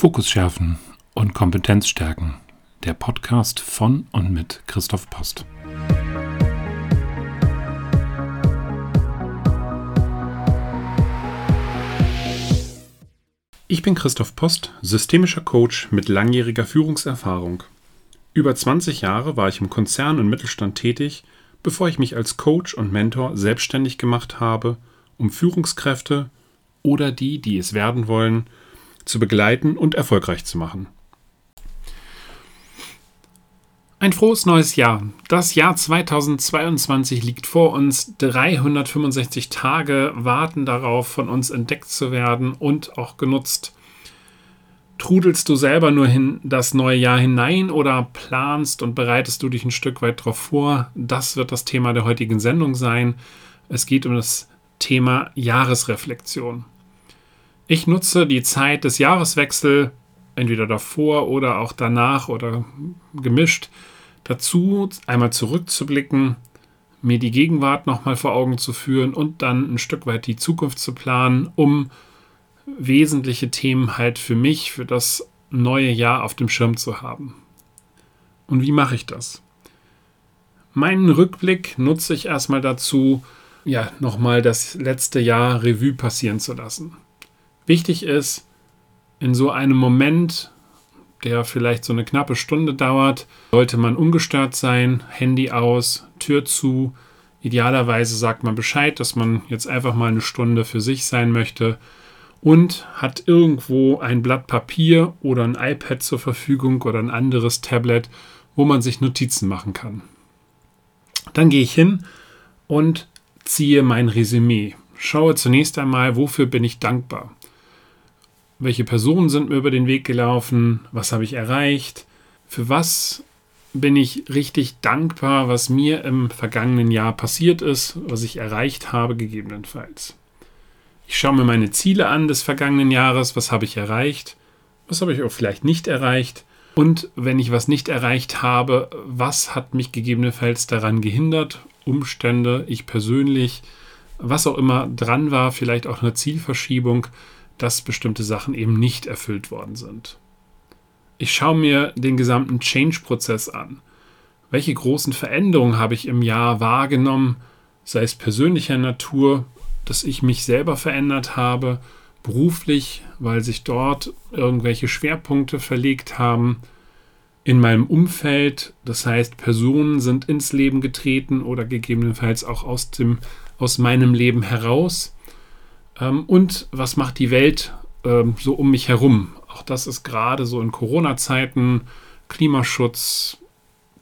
Fokus schärfen und Kompetenz stärken. Der Podcast von und mit Christoph Post. Ich bin Christoph Post, systemischer Coach mit langjähriger Führungserfahrung. Über 20 Jahre war ich im Konzern und Mittelstand tätig, bevor ich mich als Coach und Mentor selbstständig gemacht habe, um Führungskräfte oder die, die es werden wollen, zu begleiten und erfolgreich zu machen. Ein frohes neues Jahr. Das Jahr 2022 liegt vor uns. 365 Tage warten darauf, von uns entdeckt zu werden und auch genutzt. Trudelst du selber nur in das neue Jahr hinein oder planst und bereitest du dich ein Stück weit darauf vor? Das wird das Thema der heutigen Sendung sein. Es geht um das Thema Jahresreflexion. Ich nutze die Zeit des Jahreswechsels, entweder davor oder auch danach oder gemischt, dazu einmal zurückzublicken, mir die Gegenwart nochmal vor Augen zu führen und dann ein Stück weit die Zukunft zu planen, um wesentliche Themen halt für mich, für das neue Jahr auf dem Schirm zu haben. Und wie mache ich das? Meinen Rückblick nutze ich erstmal dazu, ja, nochmal das letzte Jahr Revue passieren zu lassen. Wichtig ist, in so einem Moment, der vielleicht so eine knappe Stunde dauert, sollte man ungestört sein, Handy aus, Tür zu. Idealerweise sagt man Bescheid, dass man jetzt einfach mal eine Stunde für sich sein möchte und hat irgendwo ein Blatt Papier oder ein iPad zur Verfügung oder ein anderes Tablet, wo man sich Notizen machen kann. Dann gehe ich hin und ziehe mein Resümee. Schaue zunächst einmal, wofür bin ich dankbar welche Personen sind mir über den Weg gelaufen, was habe ich erreicht, für was bin ich richtig dankbar, was mir im vergangenen Jahr passiert ist, was ich erreicht habe gegebenenfalls. Ich schaue mir meine Ziele an des vergangenen Jahres, was habe ich erreicht, was habe ich auch vielleicht nicht erreicht? Und wenn ich was nicht erreicht habe, was hat mich gegebenenfalls daran gehindert, Umstände, ich persönlich, was auch immer dran war, vielleicht auch eine Zielverschiebung, dass bestimmte Sachen eben nicht erfüllt worden sind. Ich schaue mir den gesamten Change-Prozess an. Welche großen Veränderungen habe ich im Jahr wahrgenommen, sei es persönlicher Natur, dass ich mich selber verändert habe, beruflich, weil sich dort irgendwelche Schwerpunkte verlegt haben, in meinem Umfeld, das heißt Personen sind ins Leben getreten oder gegebenenfalls auch aus, dem, aus meinem Leben heraus ähm, und was macht die Welt ähm, so um mich herum? Auch das ist gerade so in Corona-Zeiten, Klimaschutz,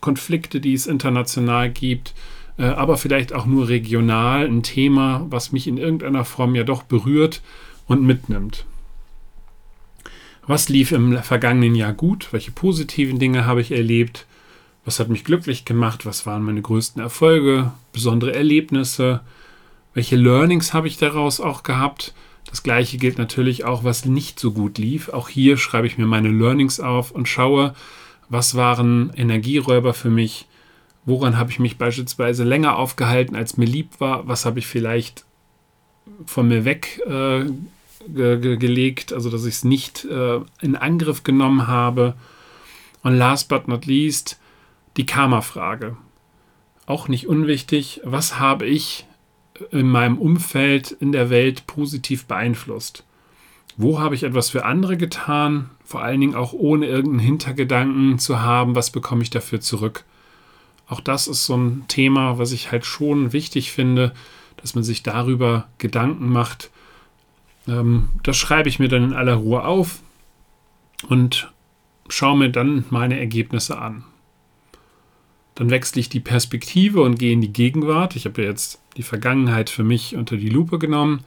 Konflikte, die es international gibt, äh, aber vielleicht auch nur regional ein Thema, was mich in irgendeiner Form ja doch berührt und mitnimmt. Was lief im vergangenen Jahr gut? Welche positiven Dinge habe ich erlebt? Was hat mich glücklich gemacht? Was waren meine größten Erfolge, besondere Erlebnisse? Welche Learnings habe ich daraus auch gehabt? Das gleiche gilt natürlich auch, was nicht so gut lief. Auch hier schreibe ich mir meine Learnings auf und schaue, was waren Energieräuber für mich, woran habe ich mich beispielsweise länger aufgehalten, als mir lieb war, was habe ich vielleicht von mir weg äh, also dass ich es nicht äh, in Angriff genommen habe. Und last but not least, die Karma-Frage. Auch nicht unwichtig, was habe ich in meinem Umfeld, in der Welt positiv beeinflusst? Wo habe ich etwas für andere getan? Vor allen Dingen auch ohne irgendeinen Hintergedanken zu haben, was bekomme ich dafür zurück? Auch das ist so ein Thema, was ich halt schon wichtig finde, dass man sich darüber Gedanken macht. Ähm, das schreibe ich mir dann in aller Ruhe auf und schaue mir dann meine Ergebnisse an. Dann wechsle ich die Perspektive und gehe in die Gegenwart. Ich habe ja jetzt die Vergangenheit für mich unter die Lupe genommen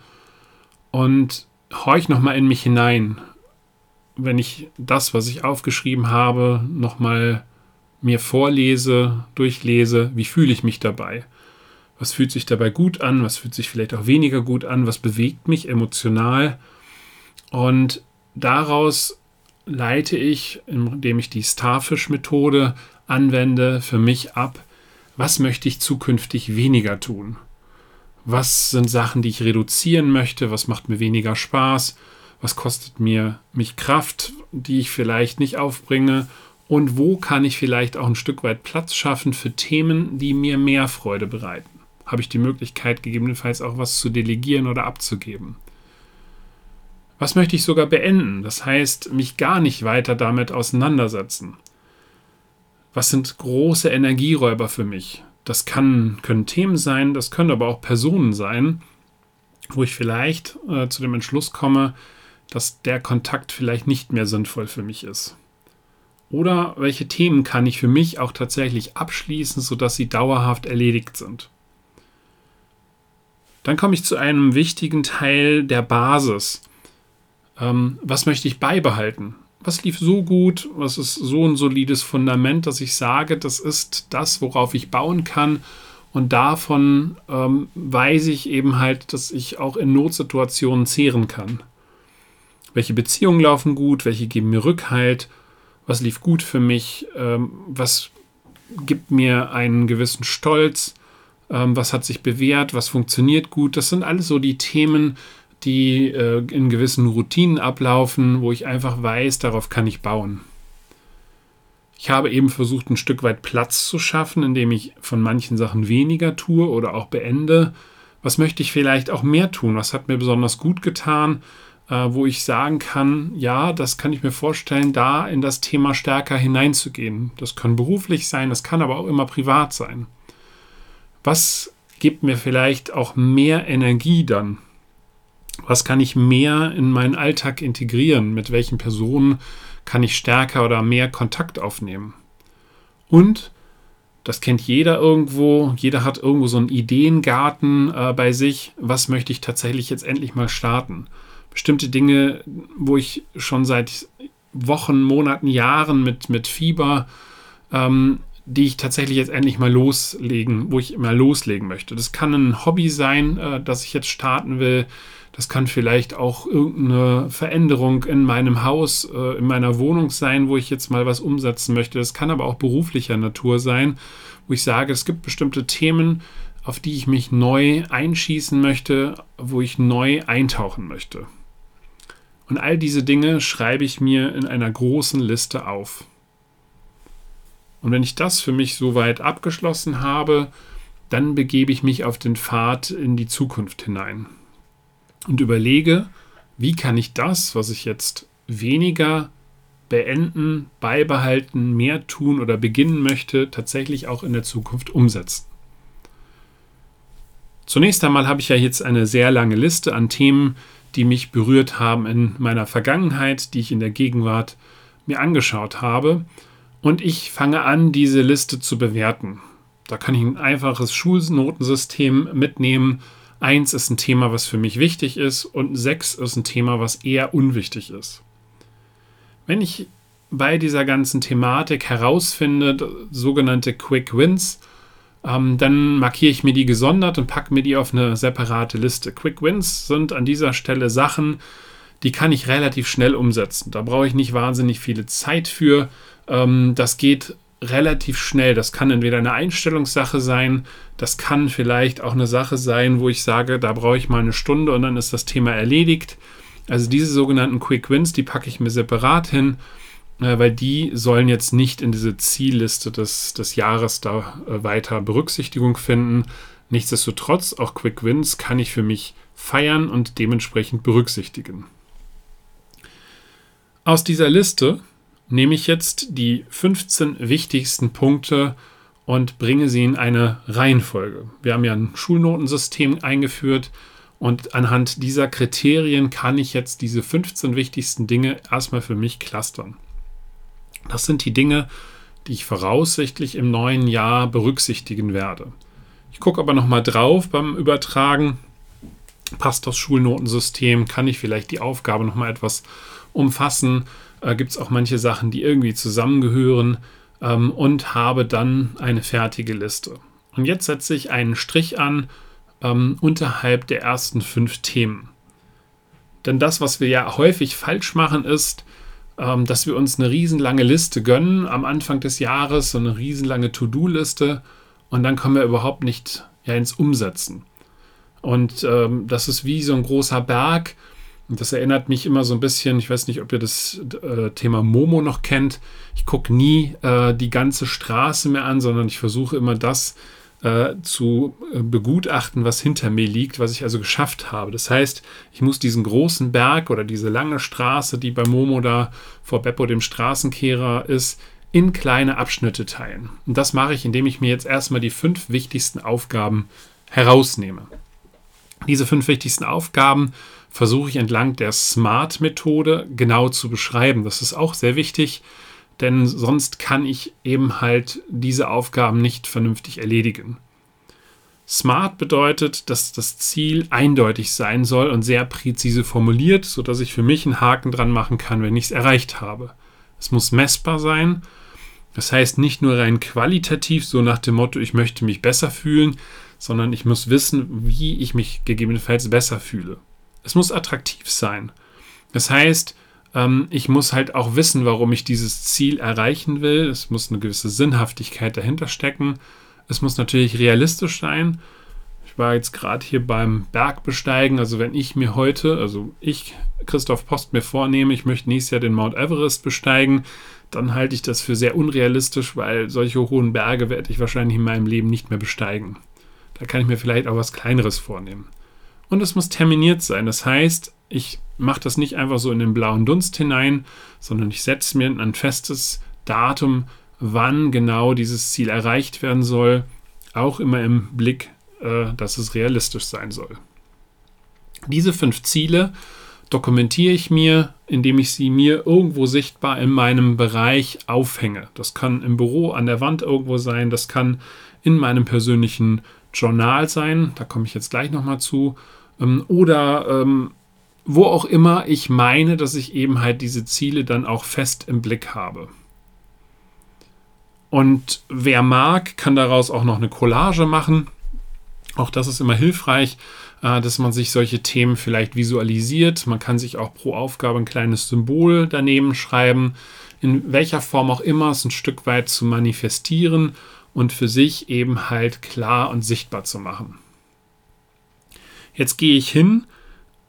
und horch nochmal in mich hinein. Wenn ich das, was ich aufgeschrieben habe, nochmal mir vorlese, durchlese, wie fühle ich mich dabei? Was fühlt sich dabei gut an? Was fühlt sich vielleicht auch weniger gut an? Was bewegt mich emotional? Und daraus leite ich, indem ich die Starfish-Methode anwende, für mich ab, was möchte ich zukünftig weniger tun? Was sind Sachen, die ich reduzieren möchte? Was macht mir weniger Spaß? was kostet mir mich Kraft, die ich vielleicht nicht aufbringe und wo kann ich vielleicht auch ein Stück weit Platz schaffen für Themen, die mir mehr Freude bereiten. Habe ich die Möglichkeit, gegebenenfalls auch was zu delegieren oder abzugeben. Was möchte ich sogar beenden? Das heißt, mich gar nicht weiter damit auseinandersetzen. Was sind große Energieräuber für mich? Das kann, können Themen sein, das können aber auch Personen sein, wo ich vielleicht äh, zu dem Entschluss komme, dass der Kontakt vielleicht nicht mehr sinnvoll für mich ist. Oder welche Themen kann ich für mich auch tatsächlich abschließen, sodass sie dauerhaft erledigt sind. Dann komme ich zu einem wichtigen Teil der Basis. Ähm, was möchte ich beibehalten? Was lief so gut? Was ist so ein solides Fundament, dass ich sage, das ist das, worauf ich bauen kann und davon ähm, weiß ich eben halt, dass ich auch in Notsituationen zehren kann. Welche Beziehungen laufen gut, welche geben mir Rückhalt, was lief gut für mich, ähm, was gibt mir einen gewissen Stolz, ähm, was hat sich bewährt, was funktioniert gut. Das sind alles so die Themen, die äh, in gewissen Routinen ablaufen, wo ich einfach weiß, darauf kann ich bauen. Ich habe eben versucht, ein Stück weit Platz zu schaffen, indem ich von manchen Sachen weniger tue oder auch beende. Was möchte ich vielleicht auch mehr tun? Was hat mir besonders gut getan? Äh, wo ich sagen kann, ja, das kann ich mir vorstellen, da in das Thema stärker hineinzugehen. Das kann beruflich sein, das kann aber auch immer privat sein. Was gibt mir vielleicht auch mehr Energie dann? Was kann ich mehr in meinen Alltag integrieren? Mit welchen Personen kann ich stärker oder mehr Kontakt aufnehmen. Und, das kennt jeder irgendwo, jeder hat irgendwo so einen Ideengarten äh, bei sich, was möchte ich tatsächlich jetzt endlich mal starten. Bestimmte Dinge, wo ich schon seit Wochen, Monaten, Jahren mit, mit Fieber, ähm, die ich tatsächlich jetzt endlich mal loslegen, wo ich mal loslegen möchte. Das kann ein Hobby sein, äh, das ich jetzt starten will. Das kann vielleicht auch irgendeine Veränderung in meinem Haus, äh, in meiner Wohnung sein, wo ich jetzt mal was umsetzen möchte. Das kann aber auch beruflicher Natur sein, wo ich sage, es gibt bestimmte Themen, auf die ich mich neu einschießen möchte, wo ich neu eintauchen möchte. Und all diese Dinge schreibe ich mir in einer großen Liste auf. Und wenn ich das für mich soweit abgeschlossen habe, dann begebe ich mich auf den Pfad in die Zukunft hinein und überlege, wie kann ich das, was ich jetzt weniger beenden, beibehalten, mehr tun oder beginnen möchte, tatsächlich auch in der Zukunft umsetzen. Zunächst einmal habe ich ja jetzt eine sehr lange Liste an Themen, die mich berührt haben in meiner Vergangenheit, die ich in der Gegenwart mir angeschaut habe. Und ich fange an, diese Liste zu bewerten. Da kann ich ein einfaches Schulnotensystem mitnehmen, Eins ist ein Thema, was für mich wichtig ist und sechs ist ein Thema, was eher unwichtig ist. Wenn ich bei dieser ganzen Thematik herausfinde, sogenannte Quick Wins, ähm, dann markiere ich mir die gesondert und packe mir die auf eine separate Liste. Quick Wins sind an dieser Stelle Sachen, die kann ich relativ schnell umsetzen. Da brauche ich nicht wahnsinnig viele Zeit für. Ähm, das geht relativ schnell. Das kann entweder eine Einstellungssache sein, das kann vielleicht auch eine Sache sein, wo ich sage, da brauche ich mal eine Stunde und dann ist das Thema erledigt. Also diese sogenannten Quick Wins, die packe ich mir separat hin, äh, weil die sollen jetzt nicht in diese Zielliste des, des Jahres da äh, weiter Berücksichtigung finden. Nichtsdestotrotz, auch Quick Wins kann ich für mich feiern und dementsprechend berücksichtigen. Aus dieser Liste nehme ich jetzt die 15 wichtigsten Punkte und bringe sie in eine Reihenfolge. Wir haben ja ein Schulnotensystem eingeführt und anhand dieser Kriterien kann ich jetzt diese 15 wichtigsten Dinge erstmal für mich clustern. Das sind die Dinge, die ich voraussichtlich im neuen Jahr berücksichtigen werde. Ich gucke aber nochmal drauf beim Übertragen. Passt das Schulnotensystem? Kann ich vielleicht die Aufgabe nochmal etwas umfassen? Äh, gibt es auch manche Sachen, die irgendwie zusammengehören ähm, und habe dann eine fertige Liste. Und jetzt setze ich einen Strich an ähm, unterhalb der ersten fünf Themen. Denn das, was wir ja häufig falsch machen, ist, ähm, dass wir uns eine riesenlange Liste gönnen am Anfang des Jahres, so eine riesenlange To-Do-Liste und dann kommen wir überhaupt nicht ja, ins Umsetzen. Und ähm, das ist wie so ein großer Berg das erinnert mich immer so ein bisschen, ich weiß nicht, ob ihr das äh, Thema Momo noch kennt. Ich gucke nie äh, die ganze Straße mehr an, sondern ich versuche immer das äh, zu äh, begutachten, was hinter mir liegt, was ich also geschafft habe. Das heißt, ich muss diesen großen Berg oder diese lange Straße, die bei Momo da vor Beppo dem Straßenkehrer ist, in kleine Abschnitte teilen. Und das mache ich, indem ich mir jetzt erstmal die fünf wichtigsten Aufgaben herausnehme. Diese fünf wichtigsten Aufgaben versuche ich entlang der SMART-Methode genau zu beschreiben. Das ist auch sehr wichtig, denn sonst kann ich eben halt diese Aufgaben nicht vernünftig erledigen. SMART bedeutet, dass das Ziel eindeutig sein soll und sehr präzise formuliert, sodass ich für mich einen Haken dran machen kann, wenn ich es erreicht habe. Es muss messbar sein. Das heißt nicht nur rein qualitativ, so nach dem Motto, ich möchte mich besser fühlen, sondern ich muss wissen, wie ich mich gegebenenfalls besser fühle es muss attraktiv sein. Das heißt, ähm, ich muss halt auch wissen, warum ich dieses Ziel erreichen will. Es muss eine gewisse Sinnhaftigkeit dahinter stecken. Es muss natürlich realistisch sein. Ich war jetzt gerade hier beim Bergbesteigen. Also wenn ich mir heute, also ich, Christoph Post, mir vornehme, ich möchte nächstes Jahr den Mount Everest besteigen, dann halte ich das für sehr unrealistisch, weil solche hohen Berge werde ich wahrscheinlich in meinem Leben nicht mehr besteigen. Da kann ich mir vielleicht auch was Kleineres vornehmen und es muss terminiert sein. Das heißt, ich mache das nicht einfach so in den blauen Dunst hinein, sondern ich setze mir ein festes Datum, wann genau dieses Ziel erreicht werden soll, auch immer im Blick, äh, dass es realistisch sein soll. Diese fünf Ziele dokumentiere ich mir, indem ich sie mir irgendwo sichtbar in meinem Bereich aufhänge. Das kann im Büro an der Wand irgendwo sein, das kann in meinem persönlichen Journal sein, da komme ich jetzt gleich nochmal zu, ähm, oder ähm, wo auch immer ich meine, dass ich eben halt diese Ziele dann auch fest im Blick habe. Und wer mag, kann daraus auch noch eine Collage machen. Auch das ist immer hilfreich, äh, dass man sich solche Themen vielleicht visualisiert. Man kann sich auch pro Aufgabe ein kleines Symbol daneben schreiben, in welcher Form auch immer es ein Stück weit zu manifestieren und für sich eben halt klar und sichtbar zu machen. Jetzt gehe ich hin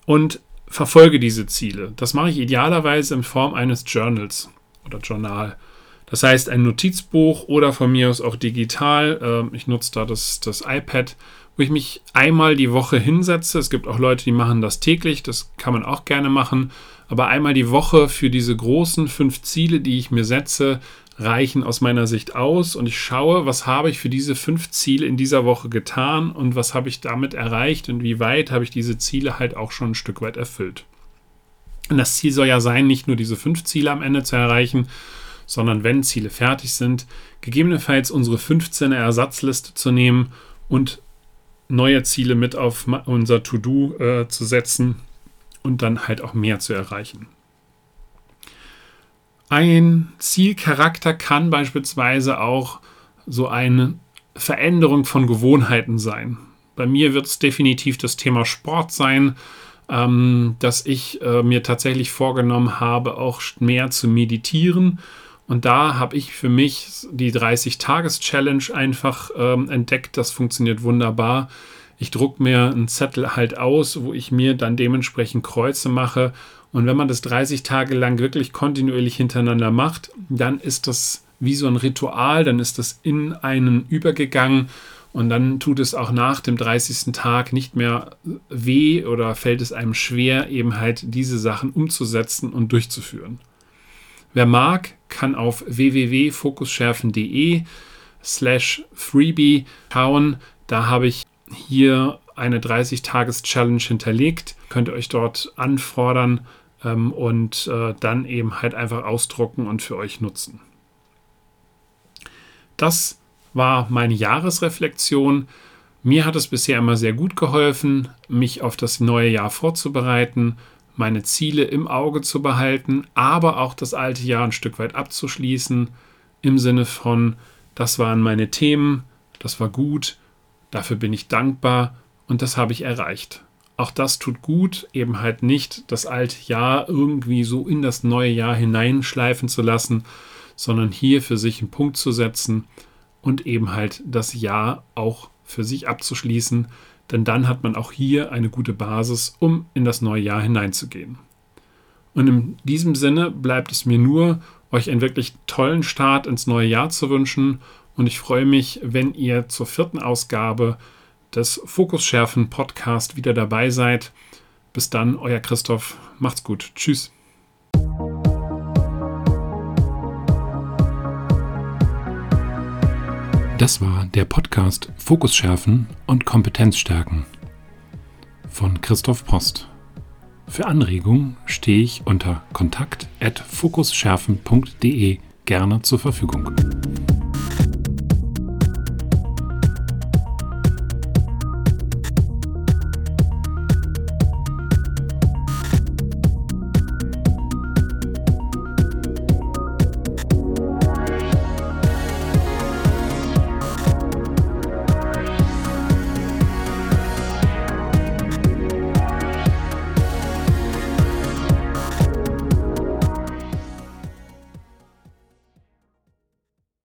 und verfolge diese Ziele. Das mache ich idealerweise in Form eines Journals oder Journal. Das heißt ein Notizbuch oder von mir aus auch digital. Ähm, ich nutze da das, das iPad, wo ich mich einmal die Woche hinsetze. Es gibt auch Leute, die machen das täglich. Das kann man auch gerne machen. Aber einmal die Woche für diese großen fünf Ziele, die ich mir setze, reichen aus meiner Sicht aus und ich schaue, was habe ich für diese fünf Ziele in dieser Woche getan und was habe ich damit erreicht und wie weit habe ich diese Ziele halt auch schon ein Stück weit erfüllt. Und das Ziel soll ja sein, nicht nur diese fünf Ziele am Ende zu erreichen, sondern wenn Ziele fertig sind, gegebenenfalls unsere 15er Ersatzliste zu nehmen und neue Ziele mit auf unser To-Do äh, zu setzen und dann halt auch mehr zu erreichen. Ein Zielcharakter kann beispielsweise auch so eine Veränderung von Gewohnheiten sein. Bei mir wird es definitiv das Thema Sport sein, ähm, dass ich äh, mir tatsächlich vorgenommen habe, auch mehr zu meditieren. Und da habe ich für mich die 30-Tages-Challenge einfach ähm, entdeckt. Das funktioniert wunderbar. Ich drucke mir einen Zettel halt aus, wo ich mir dann dementsprechend Kreuze mache und wenn man das 30 Tage lang wirklich kontinuierlich hintereinander macht, dann ist das wie so ein Ritual, dann ist das in einen übergegangen und dann tut es auch nach dem 30. Tag nicht mehr weh oder fällt es einem schwer, eben halt diese Sachen umzusetzen und durchzuführen. Wer mag, kann auf www.fokusschärfen.de slash freebie schauen. Da habe ich hier eine 30-Tages-Challenge hinterlegt. Könnt ihr euch dort anfordern ähm, und äh, dann eben halt einfach ausdrucken und für euch nutzen. Das war meine Jahresreflexion. Mir hat es bisher immer sehr gut geholfen, mich auf das neue Jahr vorzubereiten, meine Ziele im Auge zu behalten, aber auch das alte Jahr ein Stück weit abzuschließen, im Sinne von, das waren meine Themen, das war gut, dafür bin ich dankbar und das habe ich erreicht. Auch das tut gut, eben halt nicht das alte Jahr irgendwie so in das neue Jahr hineinschleifen zu lassen, sondern hier für sich einen Punkt zu setzen und eben halt das Jahr auch für sich abzuschließen. denn dann hat man auch hier eine gute Basis, um in das neue Jahr hineinzugehen. Und in diesem Sinne bleibt es mir nur, euch einen wirklich tollen Start ins neue Jahr zu wünschen und ich freue mich, wenn ihr zur vierten Ausgabe des Fokusschärfen Podcast wieder dabei seid. Bis dann, euer Christoph. Macht's gut. Tschüss. Das war der Podcast Fokus schärfen und Kompetenz stärken von Christoph Post. Für Anregungen stehe ich unter kontakt@fokusschärfen.de gerne zur Verfügung.